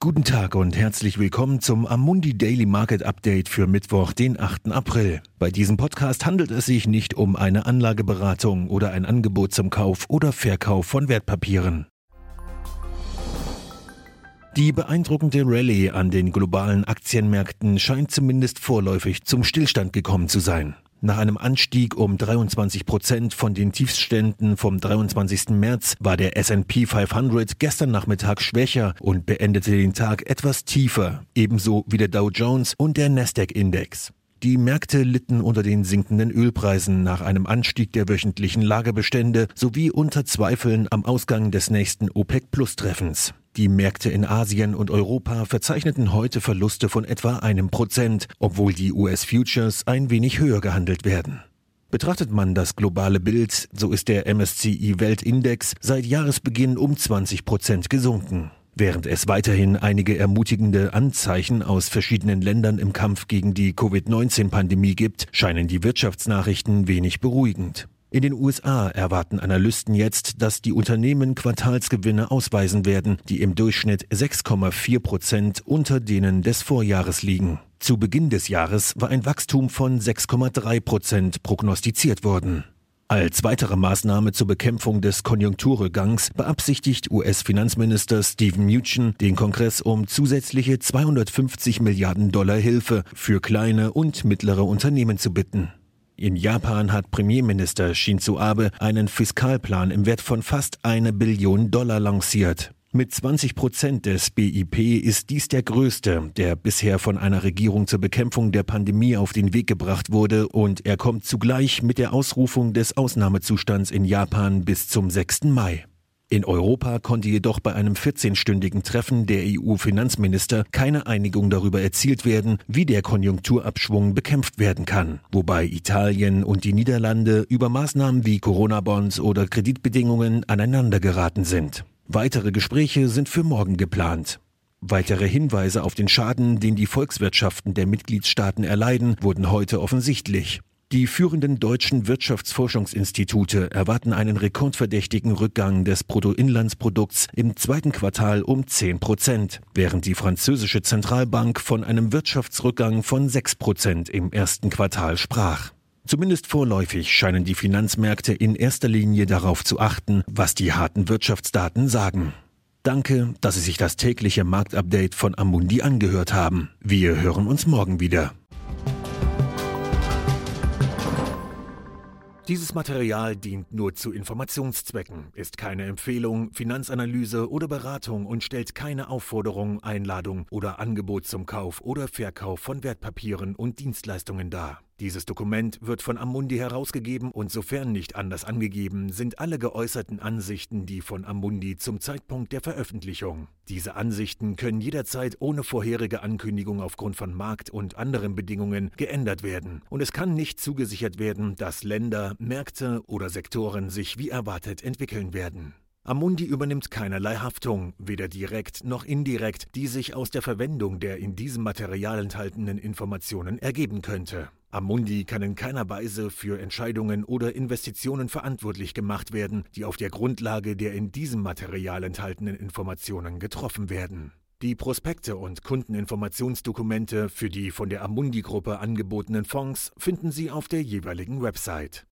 Guten Tag und herzlich willkommen zum Amundi Daily Market Update für Mittwoch, den 8. April. Bei diesem Podcast handelt es sich nicht um eine Anlageberatung oder ein Angebot zum Kauf oder Verkauf von Wertpapieren. Die beeindruckende Rallye an den globalen Aktienmärkten scheint zumindest vorläufig zum Stillstand gekommen zu sein. Nach einem Anstieg um 23 Prozent von den Tiefstständen vom 23. März war der S&P 500 gestern Nachmittag schwächer und beendete den Tag etwas tiefer, ebenso wie der Dow Jones und der Nasdaq-Index. Die Märkte litten unter den sinkenden Ölpreisen nach einem Anstieg der wöchentlichen Lagerbestände sowie unter Zweifeln am Ausgang des nächsten OPEC-Plus-Treffens. Die Märkte in Asien und Europa verzeichneten heute Verluste von etwa einem Prozent, obwohl die US-Futures ein wenig höher gehandelt werden. Betrachtet man das globale Bild, so ist der MSCI Weltindex seit Jahresbeginn um 20 Prozent gesunken. Während es weiterhin einige ermutigende Anzeichen aus verschiedenen Ländern im Kampf gegen die Covid-19-Pandemie gibt, scheinen die Wirtschaftsnachrichten wenig beruhigend. In den USA erwarten Analysten jetzt, dass die Unternehmen Quartalsgewinne ausweisen werden, die im Durchschnitt 6,4 Prozent unter denen des Vorjahres liegen. Zu Beginn des Jahres war ein Wachstum von 6,3 Prozent prognostiziert worden. Als weitere Maßnahme zur Bekämpfung des Konjunkturrückgangs beabsichtigt US-Finanzminister Steven Mnuchin, den Kongress um zusätzliche 250 Milliarden Dollar Hilfe für kleine und mittlere Unternehmen zu bitten. In Japan hat Premierminister Shinzo Abe einen Fiskalplan im Wert von fast eine Billion Dollar lanciert. Mit 20 Prozent des BIP ist dies der größte, der bisher von einer Regierung zur Bekämpfung der Pandemie auf den Weg gebracht wurde und er kommt zugleich mit der Ausrufung des Ausnahmezustands in Japan bis zum 6. Mai. In Europa konnte jedoch bei einem 14-stündigen Treffen der EU-Finanzminister keine Einigung darüber erzielt werden, wie der Konjunkturabschwung bekämpft werden kann, wobei Italien und die Niederlande über Maßnahmen wie Corona-Bonds oder Kreditbedingungen aneinandergeraten sind. Weitere Gespräche sind für morgen geplant. Weitere Hinweise auf den Schaden, den die Volkswirtschaften der Mitgliedstaaten erleiden, wurden heute offensichtlich. Die führenden deutschen Wirtschaftsforschungsinstitute erwarten einen rekordverdächtigen Rückgang des Bruttoinlandsprodukts im zweiten Quartal um 10 Prozent, während die französische Zentralbank von einem Wirtschaftsrückgang von 6 Prozent im ersten Quartal sprach. Zumindest vorläufig scheinen die Finanzmärkte in erster Linie darauf zu achten, was die harten Wirtschaftsdaten sagen. Danke, dass Sie sich das tägliche Marktupdate von Amundi angehört haben. Wir hören uns morgen wieder. Dieses Material dient nur zu Informationszwecken, ist keine Empfehlung, Finanzanalyse oder Beratung und stellt keine Aufforderung, Einladung oder Angebot zum Kauf oder Verkauf von Wertpapieren und Dienstleistungen dar. Dieses Dokument wird von Amundi herausgegeben und sofern nicht anders angegeben, sind alle geäußerten Ansichten die von Amundi zum Zeitpunkt der Veröffentlichung. Diese Ansichten können jederzeit ohne vorherige Ankündigung aufgrund von Markt- und anderen Bedingungen geändert werden und es kann nicht zugesichert werden, dass Länder, Märkte oder Sektoren sich wie erwartet entwickeln werden. Amundi übernimmt keinerlei Haftung, weder direkt noch indirekt, die sich aus der Verwendung der in diesem Material enthaltenen Informationen ergeben könnte. Amundi kann in keiner Weise für Entscheidungen oder Investitionen verantwortlich gemacht werden, die auf der Grundlage der in diesem Material enthaltenen Informationen getroffen werden. Die Prospekte und Kundeninformationsdokumente für die von der Amundi-Gruppe angebotenen Fonds finden Sie auf der jeweiligen Website.